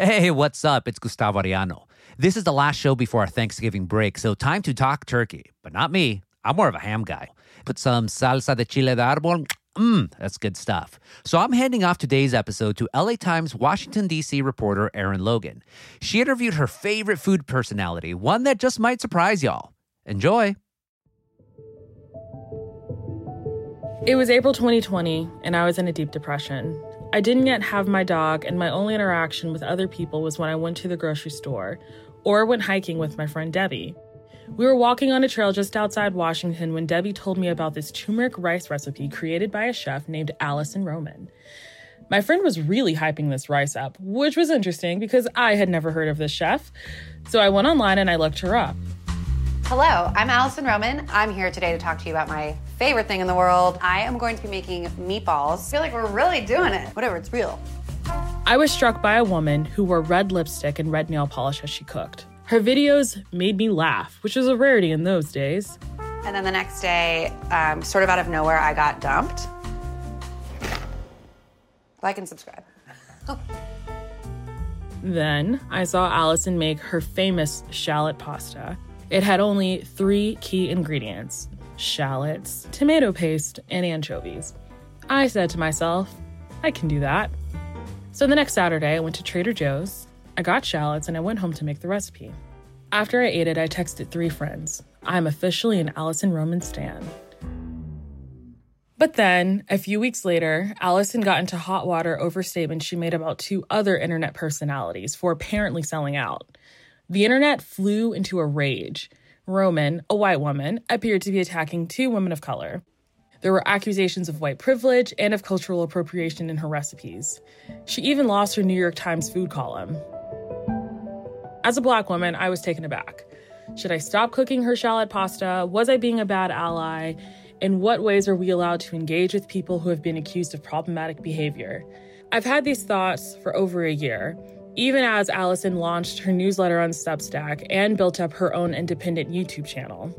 Hey, what's up? It's Gustavo Arellano. This is the last show before our Thanksgiving break, so time to talk turkey. But not me. I'm more of a ham guy. Put some salsa de chile de árbol. Mmm, that's good stuff. So I'm handing off today's episode to LA Times Washington, D.C. reporter Erin Logan. She interviewed her favorite food personality, one that just might surprise y'all. Enjoy. It was April 2020, and I was in a deep depression. I didn't yet have my dog, and my only interaction with other people was when I went to the grocery store or went hiking with my friend Debbie. We were walking on a trail just outside Washington when Debbie told me about this turmeric rice recipe created by a chef named Alison Roman. My friend was really hyping this rice up, which was interesting because I had never heard of this chef. So I went online and I looked her up. Hello, I'm Alison Roman. I'm here today to talk to you about my favorite thing in the world. I am going to be making meatballs. I feel like we're really doing it. Whatever, it's real. I was struck by a woman who wore red lipstick and red nail polish as she cooked. Her videos made me laugh, which was a rarity in those days. And then the next day, um, sort of out of nowhere, I got dumped. Like and subscribe. Then I saw Alison make her famous shallot pasta. It had only three key ingredients shallots, tomato paste, and anchovies. I said to myself, I can do that. So the next Saturday, I went to Trader Joe's, I got shallots, and I went home to make the recipe. After I ate it, I texted three friends. I'm officially an Alison Roman stan. But then, a few weeks later, Alison got into hot water over statements she made about two other internet personalities for apparently selling out. The internet flew into a rage. Roman, a white woman, appeared to be attacking two women of color. There were accusations of white privilege and of cultural appropriation in her recipes. She even lost her New York Times food column. As a black woman, I was taken aback. Should I stop cooking her shallot pasta? Was I being a bad ally? In what ways are we allowed to engage with people who have been accused of problematic behavior? I've had these thoughts for over a year, even as Alison launched her newsletter on Substack and built up her own independent YouTube channel.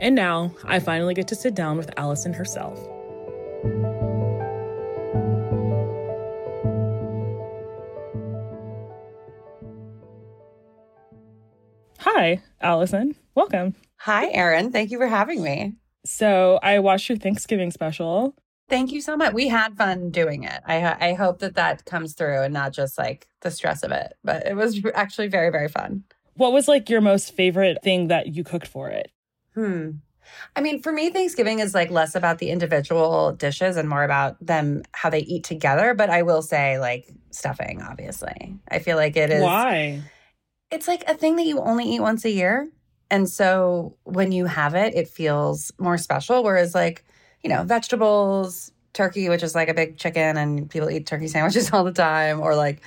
And now I finally get to sit down with Alison herself. Hi, Alison. Welcome. Hi, Erin. Thank you for having me. So, I watched your Thanksgiving special. Thank you so much. We had fun doing it. I I hope that that comes through and not just like the stress of it, but it was actually very very fun. What was like your most favorite thing that you cooked for it? Hmm. I mean, for me, Thanksgiving is like less about the individual dishes and more about them how they eat together. But I will say, like stuffing, obviously. I feel like it is. Why? It's like a thing that you only eat once a year. And so when you have it, it feels more special. Whereas, like, you know, vegetables, turkey, which is like a big chicken, and people eat turkey sandwiches all the time, or like,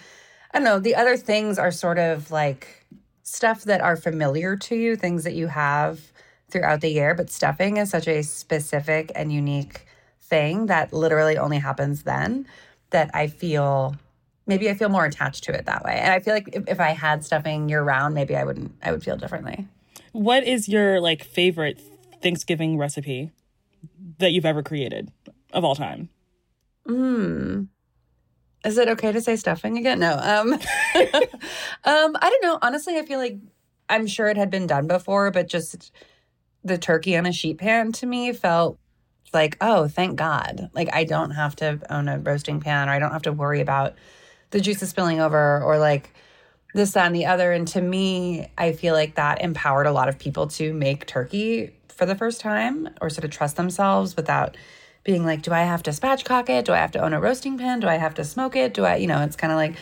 I don't know, the other things are sort of like stuff that are familiar to you, things that you have throughout the year. But stuffing is such a specific and unique thing that literally only happens then that I feel maybe I feel more attached to it that way. And I feel like if, if I had stuffing year round, maybe I wouldn't, I would feel differently. What is your like favorite Thanksgiving recipe that you've ever created of all time? Hmm. Is it okay to say stuffing again? No. Um, um, I don't know. Honestly, I feel like I'm sure it had been done before, but just the turkey on a sheet pan to me felt like, oh, thank God. Like I don't have to own a roasting pan or I don't have to worry about the juices spilling over or like this, that, and the other. And to me, I feel like that empowered a lot of people to make turkey for the first time or sort of trust themselves without being like, do I have to spatchcock it? Do I have to own a roasting pan? Do I have to smoke it? Do I, you know, it's kind of like,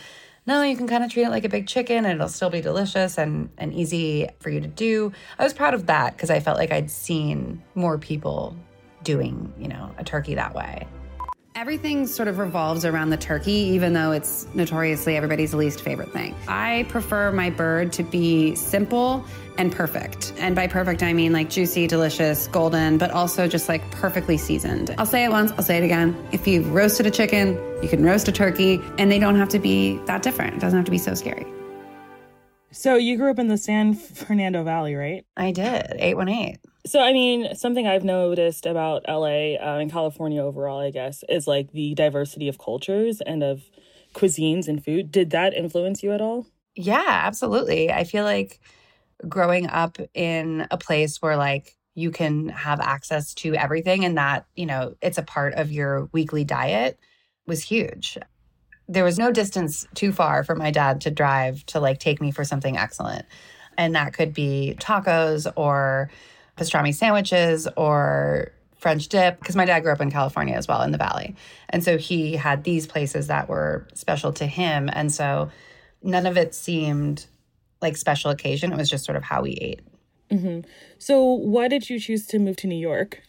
no, you can kind of treat it like a big chicken and it'll still be delicious and, and easy for you to do. I was proud of that because I felt like I'd seen more people doing, you know, a turkey that way. Everything sort of revolves around the turkey, even though it's notoriously everybody's least favorite thing. I prefer my bird to be simple and perfect. And by perfect, I mean like juicy, delicious, golden, but also just like perfectly seasoned. I'll say it once, I'll say it again. If you've roasted a chicken, you can roast a turkey, and they don't have to be that different. It doesn't have to be so scary. So you grew up in the San Fernando Valley, right? I did, 818. So, I mean, something I've noticed about LA uh, and California overall, I guess, is like the diversity of cultures and of cuisines and food. Did that influence you at all? Yeah, absolutely. I feel like growing up in a place where like you can have access to everything and that, you know, it's a part of your weekly diet was huge. There was no distance too far for my dad to drive to like take me for something excellent. And that could be tacos or pastrami sandwiches or French dip because my dad grew up in California as well in the valley. And so he had these places that were special to him. And so none of it seemed like special occasion. It was just sort of how we ate. Mm-hmm. So why did you choose to move to New York?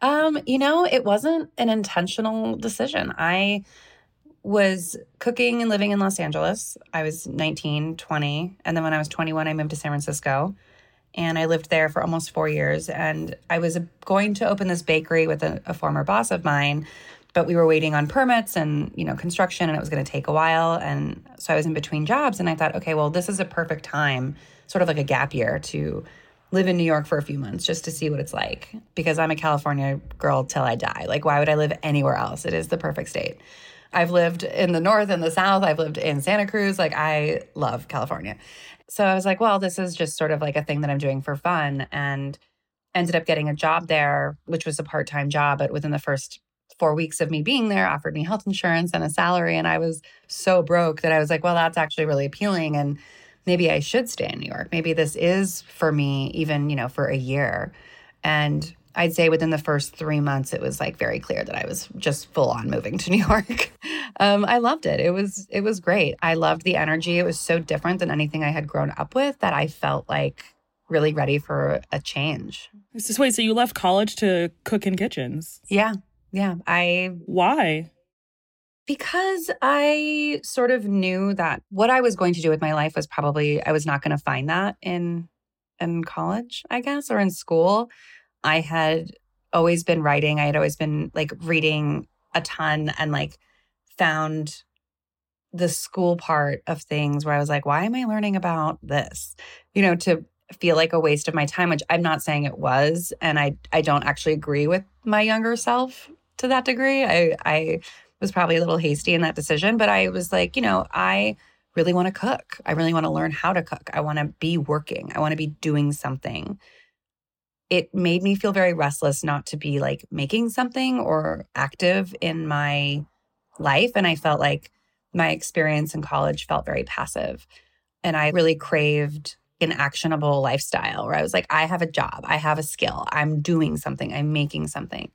Um, you know, it wasn't an intentional decision. I was cooking and living in Los Angeles. I was 19, 20. And then when I was 21, I moved to San Francisco and I lived there for almost four years. And I was uh, going to open this bakery with a, a former boss of mine, but we were waiting on permits and you know construction, and it was going to take a while. And so I was in between jobs, and I thought, okay, well, this is a perfect time, sort of like a gap year, to live in New York for a few months just to see what it's like. Because I'm a California girl till I die. Like, why would I live anywhere else? It is the perfect state. I've lived in the north and the south. I've lived in Santa Cruz. Like, I love California. So I was like, well, this is just sort of like a thing that I'm doing for fun. And ended up getting a job there, which was a part time job. But within the first four weeks of me being there, offered me health insurance and a salary. And I was so broke that I was like, well, that's actually really appealing. And maybe I should stay in New York. Maybe this is for me, even, you know, for a year. And I'd say within the first three months, it was like very clear that I was just full on moving to New York. um, I loved it. It was it was great. I loved the energy. It was so different than anything I had grown up with that I felt like really ready for a change. So wait, so you left college to cook in kitchens? Yeah, yeah. I why? Because I sort of knew that what I was going to do with my life was probably I was not going to find that in in college, I guess, or in school. I had always been writing. I had always been like reading a ton and like found the school part of things where I was like, why am I learning about this? You know, to feel like a waste of my time, which I'm not saying it was. And I I don't actually agree with my younger self to that degree. I I was probably a little hasty in that decision, but I was like, you know, I really want to cook. I really want to learn how to cook. I want to be working. I want to be doing something it made me feel very restless not to be like making something or active in my life. And I felt like my experience in college felt very passive. And I really craved an actionable lifestyle where I was like, I have a job, I have a skill, I'm doing something, I'm making something.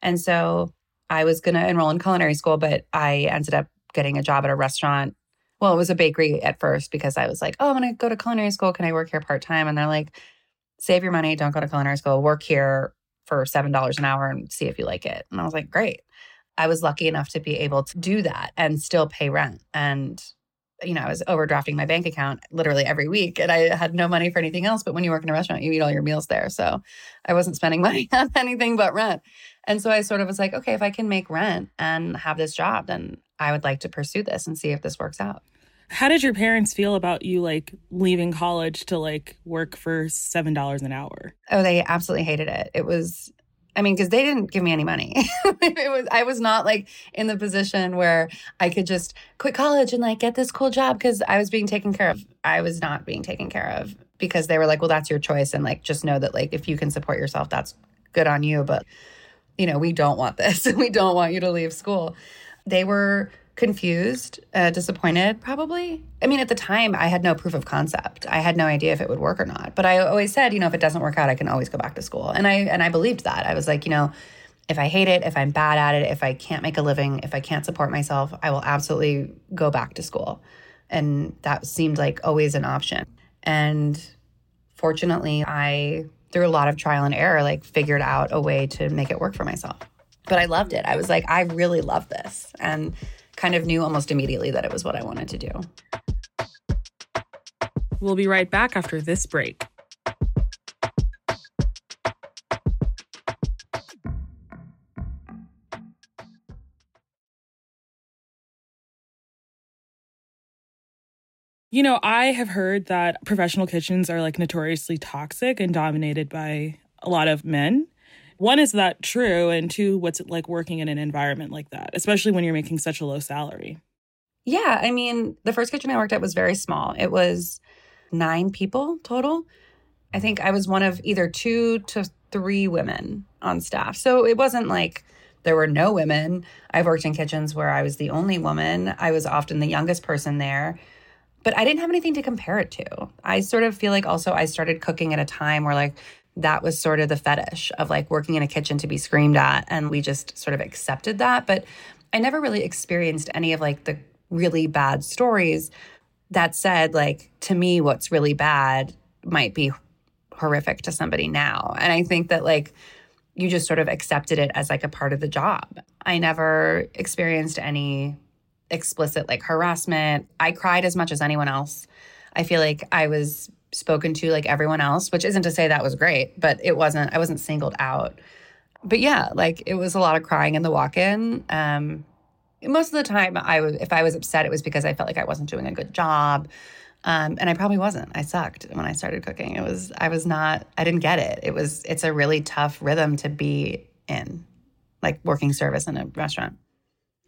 And so I was going to enroll in culinary school, but I ended up getting a job at a restaurant. Well, it was a bakery at first because I was like, oh, I'm going to go to culinary school. Can I work here part time? And they're like, save your money, don't go to culinary school, work here for $7 an hour and see if you like it. And I was like, great. I was lucky enough to be able to do that and still pay rent. And, you know, I was overdrafting my bank account literally every week and I had no money for anything else. But when you work in a restaurant, you eat all your meals there. So I wasn't spending money on anything but rent. And so I sort of was like, okay, if I can make rent and have this job, then I would like to pursue this and see if this works out. How did your parents feel about you like leaving college to like work for seven dollars an hour? Oh, they absolutely hated it. It was I mean, because they didn't give me any money. it was I was not like in the position where I could just quit college and like get this cool job because I was being taken care of. I was not being taken care of because they were like, well, that's your choice. And like just know that like if you can support yourself, that's good on you. But you know, we don't want this. we don't want you to leave school. They were confused, uh, disappointed, probably. I mean, at the time, I had no proof of concept. I had no idea if it would work or not. But I always said, you know, if it doesn't work out, I can always go back to school. And I and I believed that. I was like, you know, if I hate it, if I'm bad at it, if I can't make a living, if I can't support myself, I will absolutely go back to school. And that seemed like always an option. And fortunately, I through a lot of trial and error, like figured out a way to make it work for myself. But I loved it. I was like, I really love this. And kind of knew almost immediately that it was what I wanted to do. We'll be right back after this break. You know, I have heard that professional kitchens are like notoriously toxic and dominated by a lot of men one is that true and two what's it like working in an environment like that especially when you're making such a low salary Yeah, I mean, the first kitchen I worked at was very small. It was nine people total. I think I was one of either two to three women on staff. So it wasn't like there were no women. I've worked in kitchens where I was the only woman. I was often the youngest person there, but I didn't have anything to compare it to. I sort of feel like also I started cooking at a time where like that was sort of the fetish of like working in a kitchen to be screamed at and we just sort of accepted that, but I never really experienced any of like the really bad stories. That said, like to me what's really bad might be horrific to somebody now. And I think that like you just sort of accepted it as like a part of the job. I never experienced any explicit like harassment. I cried as much as anyone else. I feel like I was spoken to like everyone else, which isn't to say that was great, but it wasn't I wasn't singled out. But yeah, like it was a lot of crying in the walk-in. Um most of the time I was if I was upset it was because I felt like I wasn't doing a good job um, and I probably wasn't. I sucked when I started cooking. It was, I was not, I didn't get it. It was, it's a really tough rhythm to be in, like working service in a restaurant.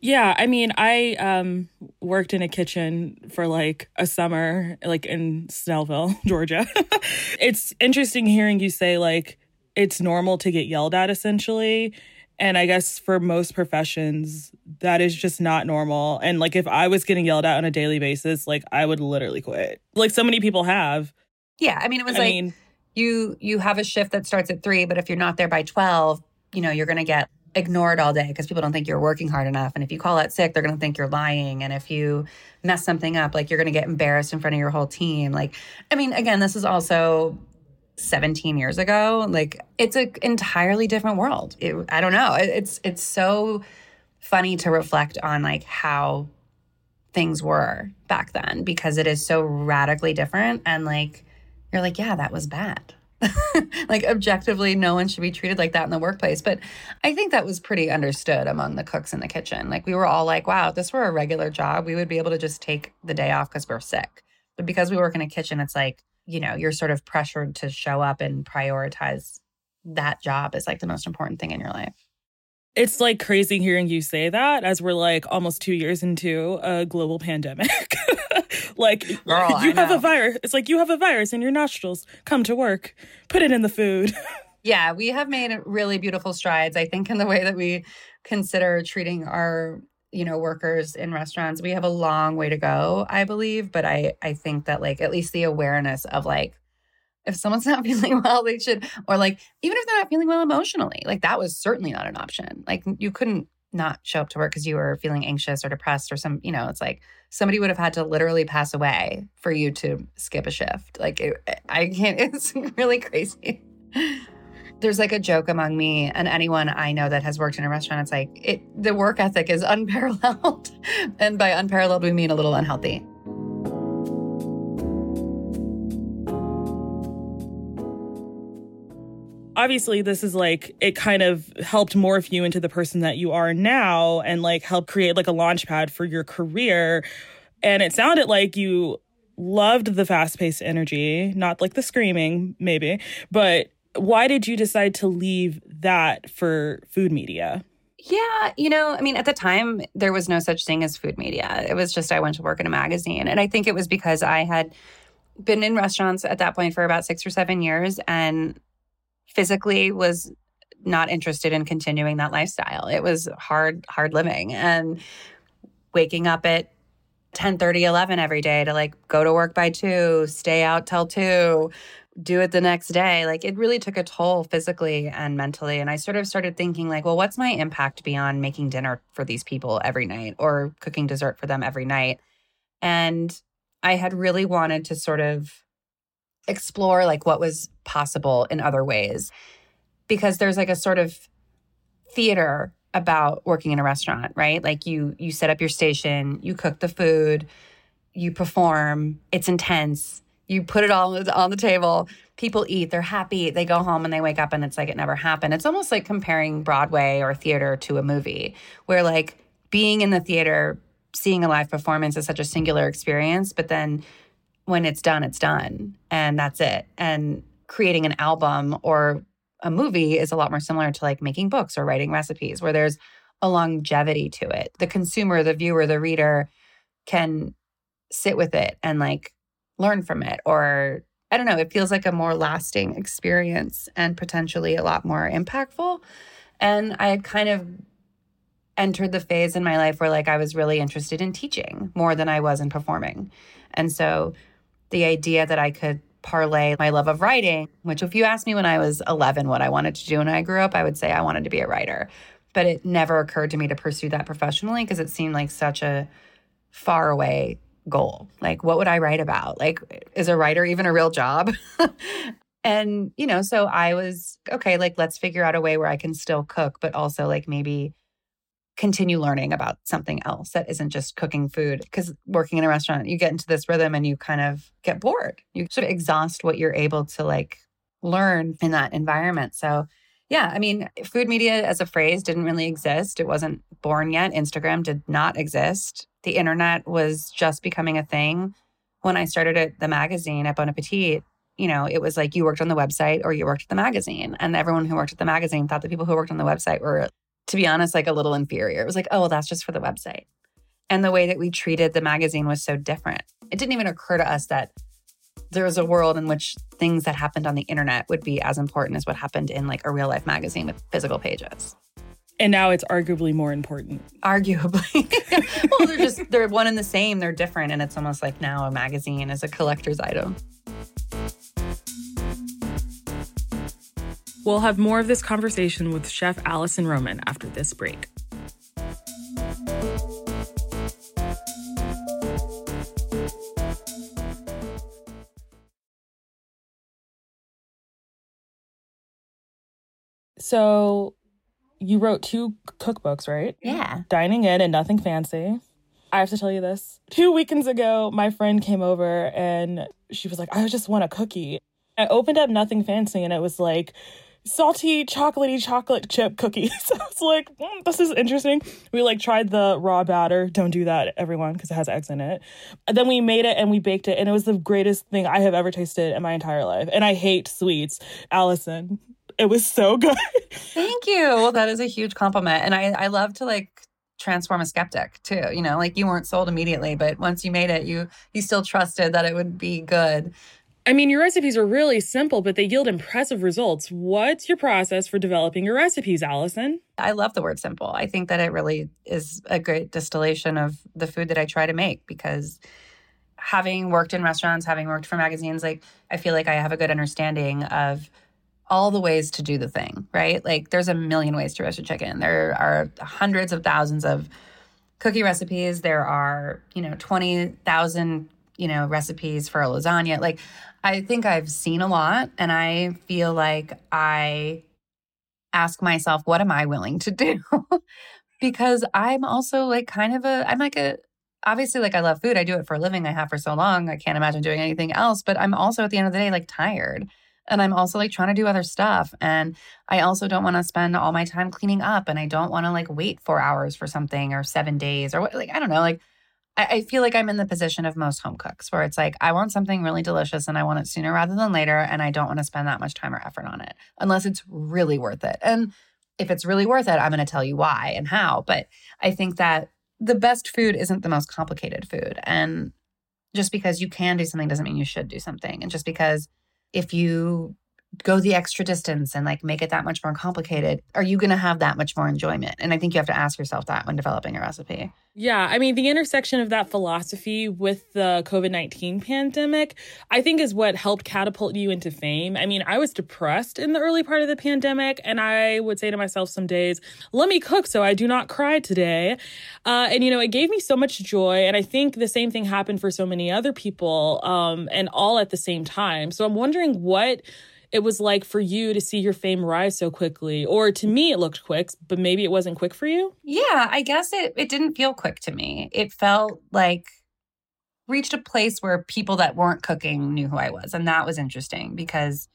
Yeah, I mean, I um worked in a kitchen for like a summer like in Snellville, Georgia. it's interesting hearing you say like it's normal to get yelled at essentially and I guess for most professions, that is just not normal. And like if I was getting yelled at on a daily basis, like I would literally quit. Like so many people have. Yeah. I mean, it was I like mean, you you have a shift that starts at three, but if you're not there by twelve, you know, you're gonna get ignored all day because people don't think you're working hard enough. And if you call out sick, they're gonna think you're lying. And if you mess something up, like you're gonna get embarrassed in front of your whole team. Like, I mean, again, this is also 17 years ago like it's an entirely different world it, i don't know it, it's it's so funny to reflect on like how things were back then because it is so radically different and like you're like yeah that was bad like objectively no one should be treated like that in the workplace but i think that was pretty understood among the cooks in the kitchen like we were all like wow if this were a regular job we would be able to just take the day off because we're sick but because we work in a kitchen it's like you know, you're sort of pressured to show up and prioritize that job as like the most important thing in your life. It's like crazy hearing you say that as we're like almost two years into a global pandemic. like Girl, you have a virus. It's like you have a virus in your nostrils. Come to work. Put it in the food. yeah, we have made really beautiful strides, I think, in the way that we consider treating our you know workers in restaurants we have a long way to go i believe but i i think that like at least the awareness of like if someone's not feeling well they should or like even if they're not feeling well emotionally like that was certainly not an option like you couldn't not show up to work because you were feeling anxious or depressed or some you know it's like somebody would have had to literally pass away for you to skip a shift like it, eh, i can't it's really crazy there's like a joke among me and anyone I know that has worked in a restaurant. It's like it the work ethic is unparalleled. and by unparalleled we mean a little unhealthy. Obviously, this is like it kind of helped morph you into the person that you are now and like help create like a launch pad for your career. And it sounded like you loved the fast paced energy, not like the screaming, maybe, but why did you decide to leave that for food media? Yeah, you know, I mean, at the time, there was no such thing as food media. It was just I went to work in a magazine. And I think it was because I had been in restaurants at that point for about six or seven years and physically was not interested in continuing that lifestyle. It was hard, hard living. And waking up at 10 30, 11 every day to like go to work by two, stay out till two, do it the next day like it really took a toll physically and mentally. And i sort of started thinking like well what's my impact beyond making dinner for these people every night or cooking dessert for them every night? And i had really wanted to sort of explore like what was possible in other ways. Because there's like a sort of theater about working in a restaurant right? Like you you set up your station you cook the food you perform it's intense you put it all on the table people eat they're happy they go home and they wake up and it's like it never happened. It's almost like comparing broadway or theater to a movie where like being in the theater seeing a live performance is such a singular experience but then when it's done it's done and that's it and creating an album or a movie is a lot more similar to like making books or writing recipes where there's a longevity to it the consumer the viewer the reader can sit with it and like learn from it or I don't know, it feels like a more lasting experience and potentially a lot more impactful. And I had kind of entered the phase in my life where like I was really interested in teaching more than I was in performing. And so the idea that I could parlay my love of writing, which if you asked me when I was 11 what I wanted to do when I grew up, I would say I wanted to be a writer. But it never occurred to me to pursue that professionally because it seemed like such a far away goal. Like, what would I write about? Like, is a writer even a real job? and, you know, so I was okay, like, let's figure out a way where I can still cook, but also like maybe continue learning about something else that isn't just cooking food. Because working in a restaurant, you get into this rhythm and you kind of get bored. You sort of exhaust what you're able to like learn in that environment. So, yeah, I mean, food media as a phrase didn't really exist. It wasn't born yet. Instagram did not exist. The internet was just becoming a thing. When I started at the magazine at Bon Appetit, you know, it was like you worked on the website or you worked at the magazine. And everyone who worked at the magazine thought the people who worked on the website were to be honest, like a little inferior. It was like, oh, well, that's just for the website. And the way that we treated the magazine was so different. It didn't even occur to us that there was a world in which things that happened on the internet would be as important as what happened in like a real life magazine with physical pages. And now it's arguably more important. Arguably. well, they're just, they're one and the same. They're different. And it's almost like now a magazine is a collector's item. We'll have more of this conversation with Chef Alison Roman after this break. So, you wrote two cookbooks, right? Yeah. Dining In and Nothing Fancy. I have to tell you this. Two weekends ago, my friend came over and she was like, I just want a cookie. I opened up Nothing Fancy and it was like salty, chocolatey chocolate chip cookies. I was like, mm, this is interesting. We like tried the raw batter. Don't do that, everyone, because it has eggs in it. And then we made it and we baked it, and it was the greatest thing I have ever tasted in my entire life. And I hate sweets. Alison. it was so good. Thank you. Well, that is a huge compliment. And I, I love to like transform a skeptic too. You know, like you weren't sold immediately, but once you made it, you you still trusted that it would be good. I mean, your recipes are really simple, but they yield impressive results. What's your process for developing your recipes, Alison? I love the word simple. I think that it really is a great distillation of the food that I try to make because having worked in restaurants, having worked for magazines, like I feel like I have a good understanding of all the ways to do the thing, right? Like there's a million ways to roast a chicken. There are hundreds of thousands of cookie recipes. There are, you know, 20,000, you know, recipes for a lasagna. Like I think I've seen a lot and I feel like I ask myself, what am I willing to do? because I'm also like kind of a, I'm like a, obviously like I love food. I do it for a living. I have for so long. I can't imagine doing anything else. But I'm also at the end of the day like tired. And I'm also like trying to do other stuff. And I also don't want to spend all my time cleaning up. And I don't want to like wait four hours for something or seven days or what like I don't know. Like I, I feel like I'm in the position of most home cooks where it's like, I want something really delicious and I want it sooner rather than later. And I don't want to spend that much time or effort on it unless it's really worth it. And if it's really worth it, I'm going to tell you why and how. But I think that the best food isn't the most complicated food. And just because you can do something doesn't mean you should do something. And just because if you go the extra distance and like make it that much more complicated, are you going to have that much more enjoyment? And I think you have to ask yourself that when developing a recipe. Yeah, I mean, the intersection of that philosophy with the COVID 19 pandemic, I think is what helped catapult you into fame. I mean, I was depressed in the early part of the pandemic, and I would say to myself some days, let me cook so I do not cry today. Uh, and, you know, it gave me so much joy. And I think the same thing happened for so many other people, um, and all at the same time. So I'm wondering what it was like for you to see your fame rise so quickly. Or to me it looked quick but maybe it wasn't quick for you? Yeah i guess it, it didn't feel quick to me. It felt like reached a place where people that weren't cooking knew who i was and that was interesting because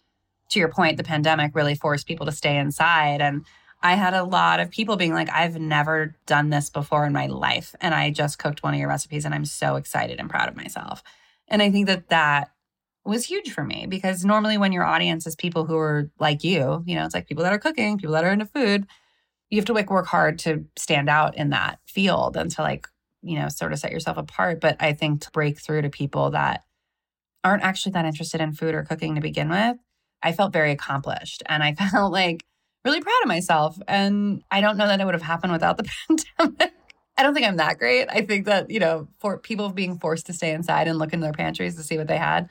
to your point the pandemic really forced people to stay inside and i had a lot of people being like i've never done this before in my life and i just cooked one of your recipes and i'm so excited and proud of myself. And i think that that was huge for me because normally when your audience is people who are like you, you know, it's like people that are cooking, people that are into food, you have to like work hard to stand out in that field and to like you know, sort of set yourself apart. But I think to break through to people that aren't actually that interested in food or cooking to begin with, I felt very accomplished and I felt like really proud of myself. And I don't know that it would have happened without the pandemic. I don't think I'm that great. I think that, you know, for people being forced to stay inside and look in their pantries to see what they had,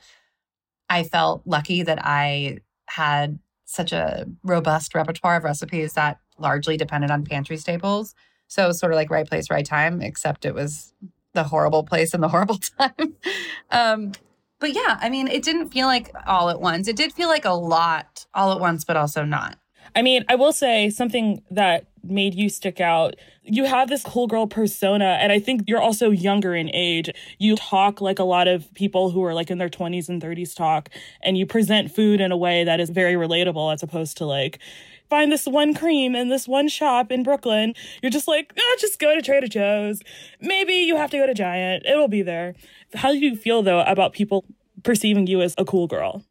I felt lucky that I had such a robust repertoire of recipes that largely depended on pantry staples. So sort of like right place, right time, except it was the horrible place and the horrible time. um, but yeah, I mean, it didn't feel like all at once. It did feel like a lot all at once, but also not. I mean, I will say something that made you stick out. You have this cool girl persona, and I think you're also younger in age. You talk like a lot of people who are like in their 20s and 30s talk, and you present food in a way that is very relatable as opposed to like, find this one cream in this one shop in Brooklyn. You're just like, oh, just go to Trader Joe's. Maybe you have to go to Giant. It'll be there. How do you feel though about people perceiving you as a cool girl?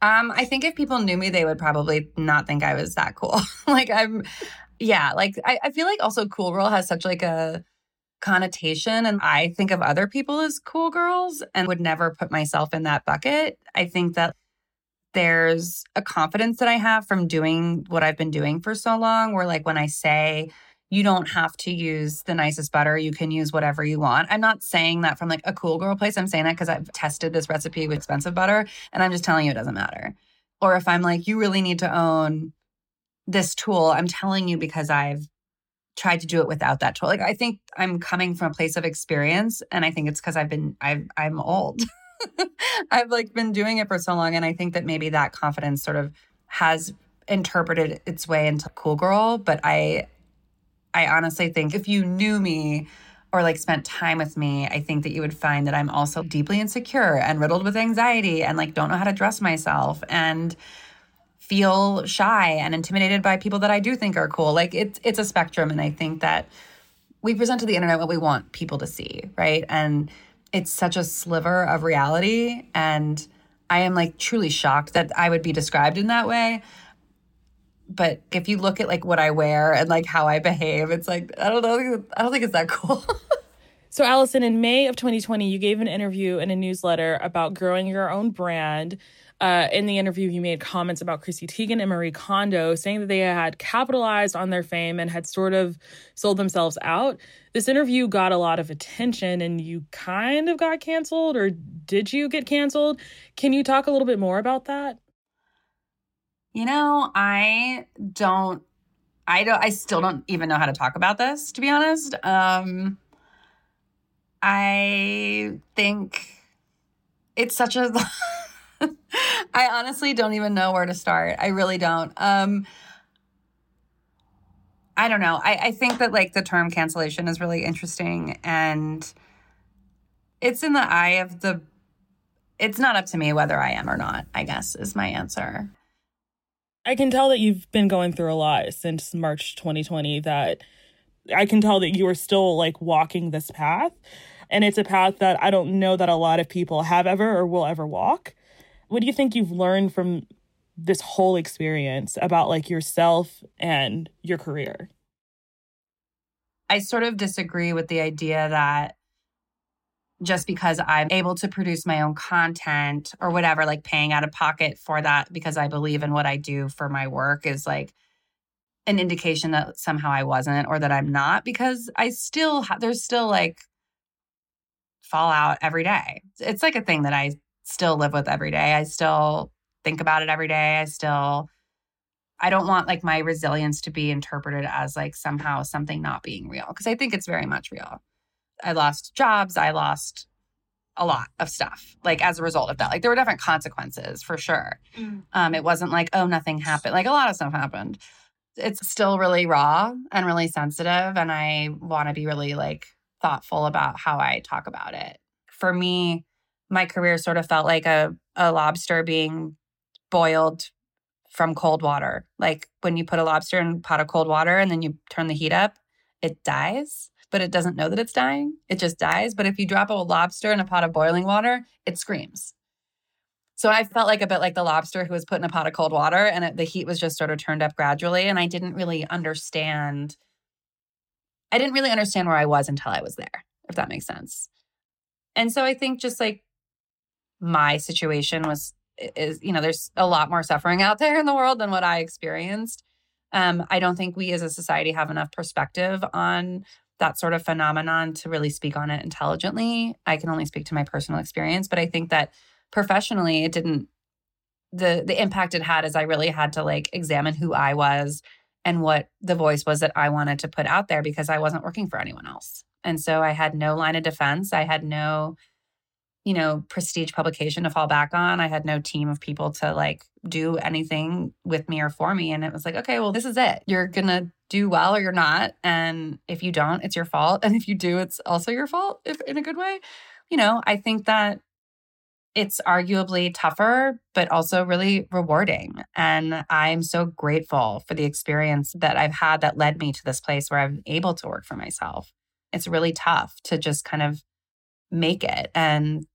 Um, I think if people knew me, they would probably not think I was that cool. like I'm, yeah, like I, I feel like also cool girl has such like a connotation, and I think of other people as cool girls and would never put myself in that bucket. I think that there's a confidence that I have from doing what I've been doing for so long, where like when I say you don't have to use the nicest butter. You can use whatever you want. I'm not saying that from like a cool girl place. I'm saying that because I've tested this recipe with expensive butter and I'm just telling you it doesn't matter. Or if I'm like, you really need to own this tool, I'm telling you because I've tried to do it without that tool. Like I think I'm coming from a place of experience and I think it's because I've been I've I'm old. I've like been doing it for so long and I think that maybe that confidence sort of has interpreted its way into cool girl, but I I honestly think if you knew me or like spent time with me, I think that you would find that I'm also deeply insecure and riddled with anxiety and like don't know how to dress myself and feel shy and intimidated by people that I do think are cool. Like it's it's a spectrum and I think that we present to the internet what we want people to see, right? And it's such a sliver of reality and I am like truly shocked that I would be described in that way but if you look at like what I wear and like how I behave, it's like I don't know. I don't think it's that cool. so, Alison, in May of 2020, you gave an interview in a newsletter about growing your own brand. Uh, in the interview, you made comments about Chrissy Teigen and Marie Kondo, saying that they had capitalized on their fame and had sort of sold themselves out. This interview got a lot of attention, and you kind of got canceled, or did you get canceled? Can you talk a little bit more about that? You know, I don't I don't I still don't even know how to talk about this to be honest. Um I think it's such a I honestly don't even know where to start. I really don't. Um I don't know. I, I think that like the term cancellation is really interesting and it's in the eye of the it's not up to me whether I am or not, I guess is my answer. I can tell that you've been going through a lot since March 2020 that I can tell that you are still like walking this path. And it's a path that I don't know that a lot of people have ever or will ever walk. What do you think you've learned from this whole experience about like yourself and your career? I sort of disagree with the idea that just because I'm able to produce my own content or whatever, like paying out of pocket for that because I believe in what I do for my work is like an indication that somehow I wasn't or that I'm not because I still ha- there's still like fallout every day. It's like a thing that I still live with every day. I still think about it every day. I still I don't want like my resilience to be interpreted as like somehow something not being real because I think it's very much real. I lost jobs. I lost a lot of stuff like as a result of that. Like there were different consequences for sure. Mm. Um, it wasn't like, oh, nothing happened. Like a lot of stuff happened. It's still really raw and really sensitive. And I want to be really like thoughtful about how I talk about it. For me, my career sort of felt like a, a lobster being boiled from cold water. Like when you put a lobster in a pot of cold water and then you turn the heat up, it dies but it doesn't know that it's dying. It just dies. But if you drop a lobster in a pot of boiling water, it screams. So I felt like a bit like the lobster who was put in a pot of cold water and it, the heat was just sort of turned up gradually. And I didn't really understand. I didn't really understand where I was until I was there. if that makes sense. And so I think just like my situation was is you know there's a lot more suffering out there in the world than what I experienced. Um, I don't think we as a society have enough perspective on that sort of phenomenon to really speak on it intelligently. I can only speak to my personal experience, but I think that professionally it didn't the the impact it had is I really had to like examine who I was and what the voice was that I wanted to put out there because I wasn't working for anyone else. And so I had no line of defense. I had no you know, prestige publication to fall back on. I had no team of people to like do anything with me or for me. And it was like, okay, well, this is it. You're going to do well or you're not. And if you don't, it's your fault. And if you do, it's also your fault if in a good way. You know, I think that it's arguably tougher, but also really rewarding. And I'm so grateful for the experience that I've had that led me to this place where I'm able to work for myself. It's really tough to just kind of make it. And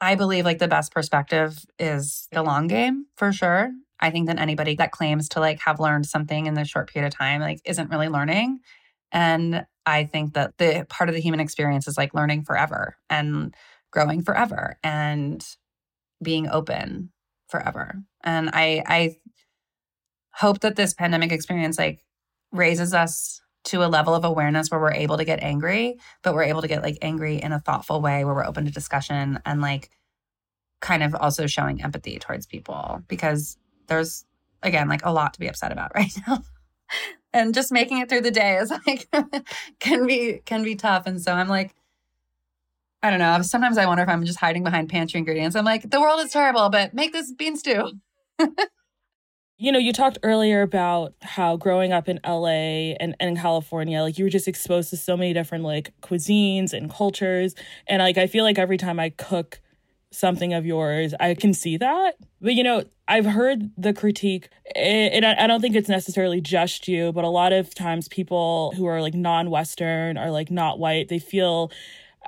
I believe like the best perspective is the long game for sure. I think that anybody that claims to like have learned something in the short period of time like isn't really learning. And I think that the part of the human experience is like learning forever and growing forever and being open forever. And I I hope that this pandemic experience like raises us to a level of awareness where we're able to get angry, but we're able to get like angry in a thoughtful way where we're open to discussion and like kind of also showing empathy towards people because there's again like a lot to be upset about right now. and just making it through the day is like can be can be tough and so I'm like I don't know. Sometimes I wonder if I'm just hiding behind pantry ingredients. I'm like, the world is terrible, but make this bean stew. You know, you talked earlier about how growing up in LA and, in California, like you were just exposed to so many different like cuisines and cultures. And like I feel like every time I cook something of yours, I can see that. But you know, I've heard the critique, and I don't think it's necessarily just you, but a lot of times people who are like non Western or like not white, they feel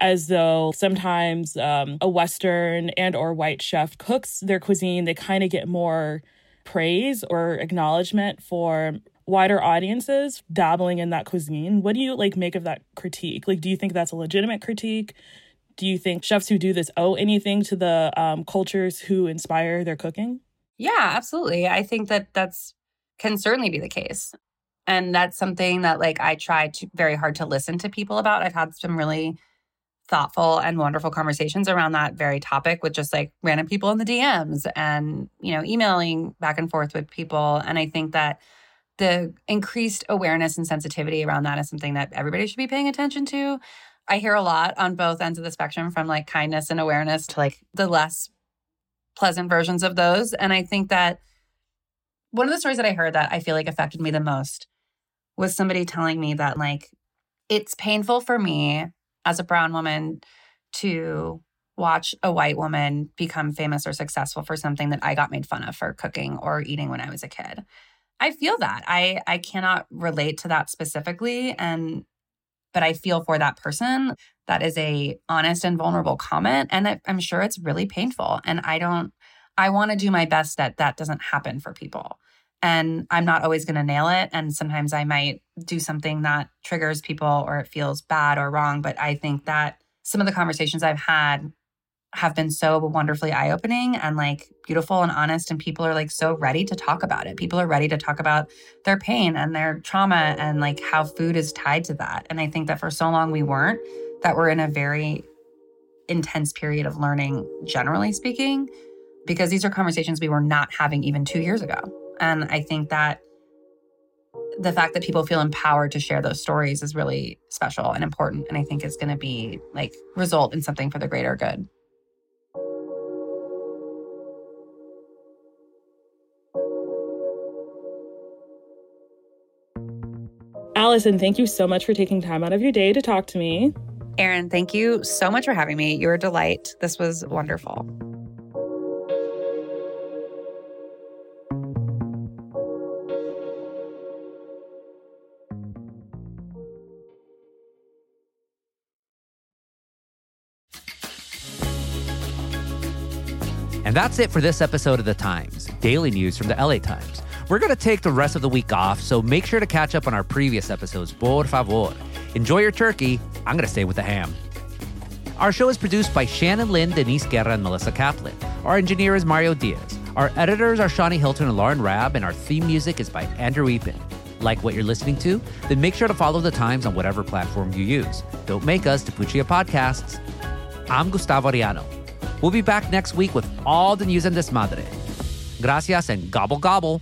as though sometimes um, a Western and or white chef cooks their cuisine, they kind of get more praise or acknowledgement for wider audiences dabbling in that cuisine. What do you like make of that critique? Like, do you think that's a legitimate critique? Do you think chefs who do this owe anything to the um, cultures who inspire their cooking? Yeah, absolutely. I think that that's can certainly be the case. And that's something that like I try to very hard to listen to people about. I've had some really thoughtful and wonderful conversations around that very topic with just like random people in the DMs and, you know, emailing back and forth with people. And I think that the increased awareness and sensitivity around that is something that everybody should be paying attention to. I hear a lot on both ends of the spectrum from like kindness and awareness to like the less pleasant versions of those. And I think that one of the stories that I heard that I feel like affected me the most was somebody telling me that like it's painful for me as a brown woman to watch a white woman become famous or successful for something that I got made fun of for cooking or eating when I was a kid. I feel that. I I cannot relate to that specifically and but I feel for that person. That is a honest and vulnerable comment and I'm sure it's really painful and I don't I want to do my best that that doesn't happen for people and I'm not always going to nail it. And sometimes I might do something that triggers people or it feels bad or wrong. But I think that some of the conversations I've had have been so wonderfully eye opening and like beautiful and honest. And people are like so ready to talk about it. People are ready to talk about their pain and their trauma and like how food is tied to that. And I think that for so long we weren't, that we're in a very intense period of learning, generally speaking, because these are conversations we were not having even two years ago. And I think that the fact that people feel empowered to share those stories is really special and important. And I think is going to be like result in something for the greater good. Alison, thank you so much for taking time out of your day to talk to me. Erin, thank you so much for having me. You're a delight. This was wonderful. That's it for this episode of The Times, daily news from the LA Times. We're going to take the rest of the week off, so make sure to catch up on our previous episodes, por favor. Enjoy your turkey. I'm going to stay with the ham. Our show is produced by Shannon Lin, Denise Guerra, and Melissa Kaplan. Our engineer is Mario Diaz. Our editors are Shani Hilton and Lauren Raab, and our theme music is by Andrew Eapen. Like what you're listening to? Then make sure to follow the times on whatever platform you use. Don't make us Tapuchia Podcasts. I'm Gustavo Arellano. We'll be back next week with all the news and desmadre. Gracias and gobble gobble.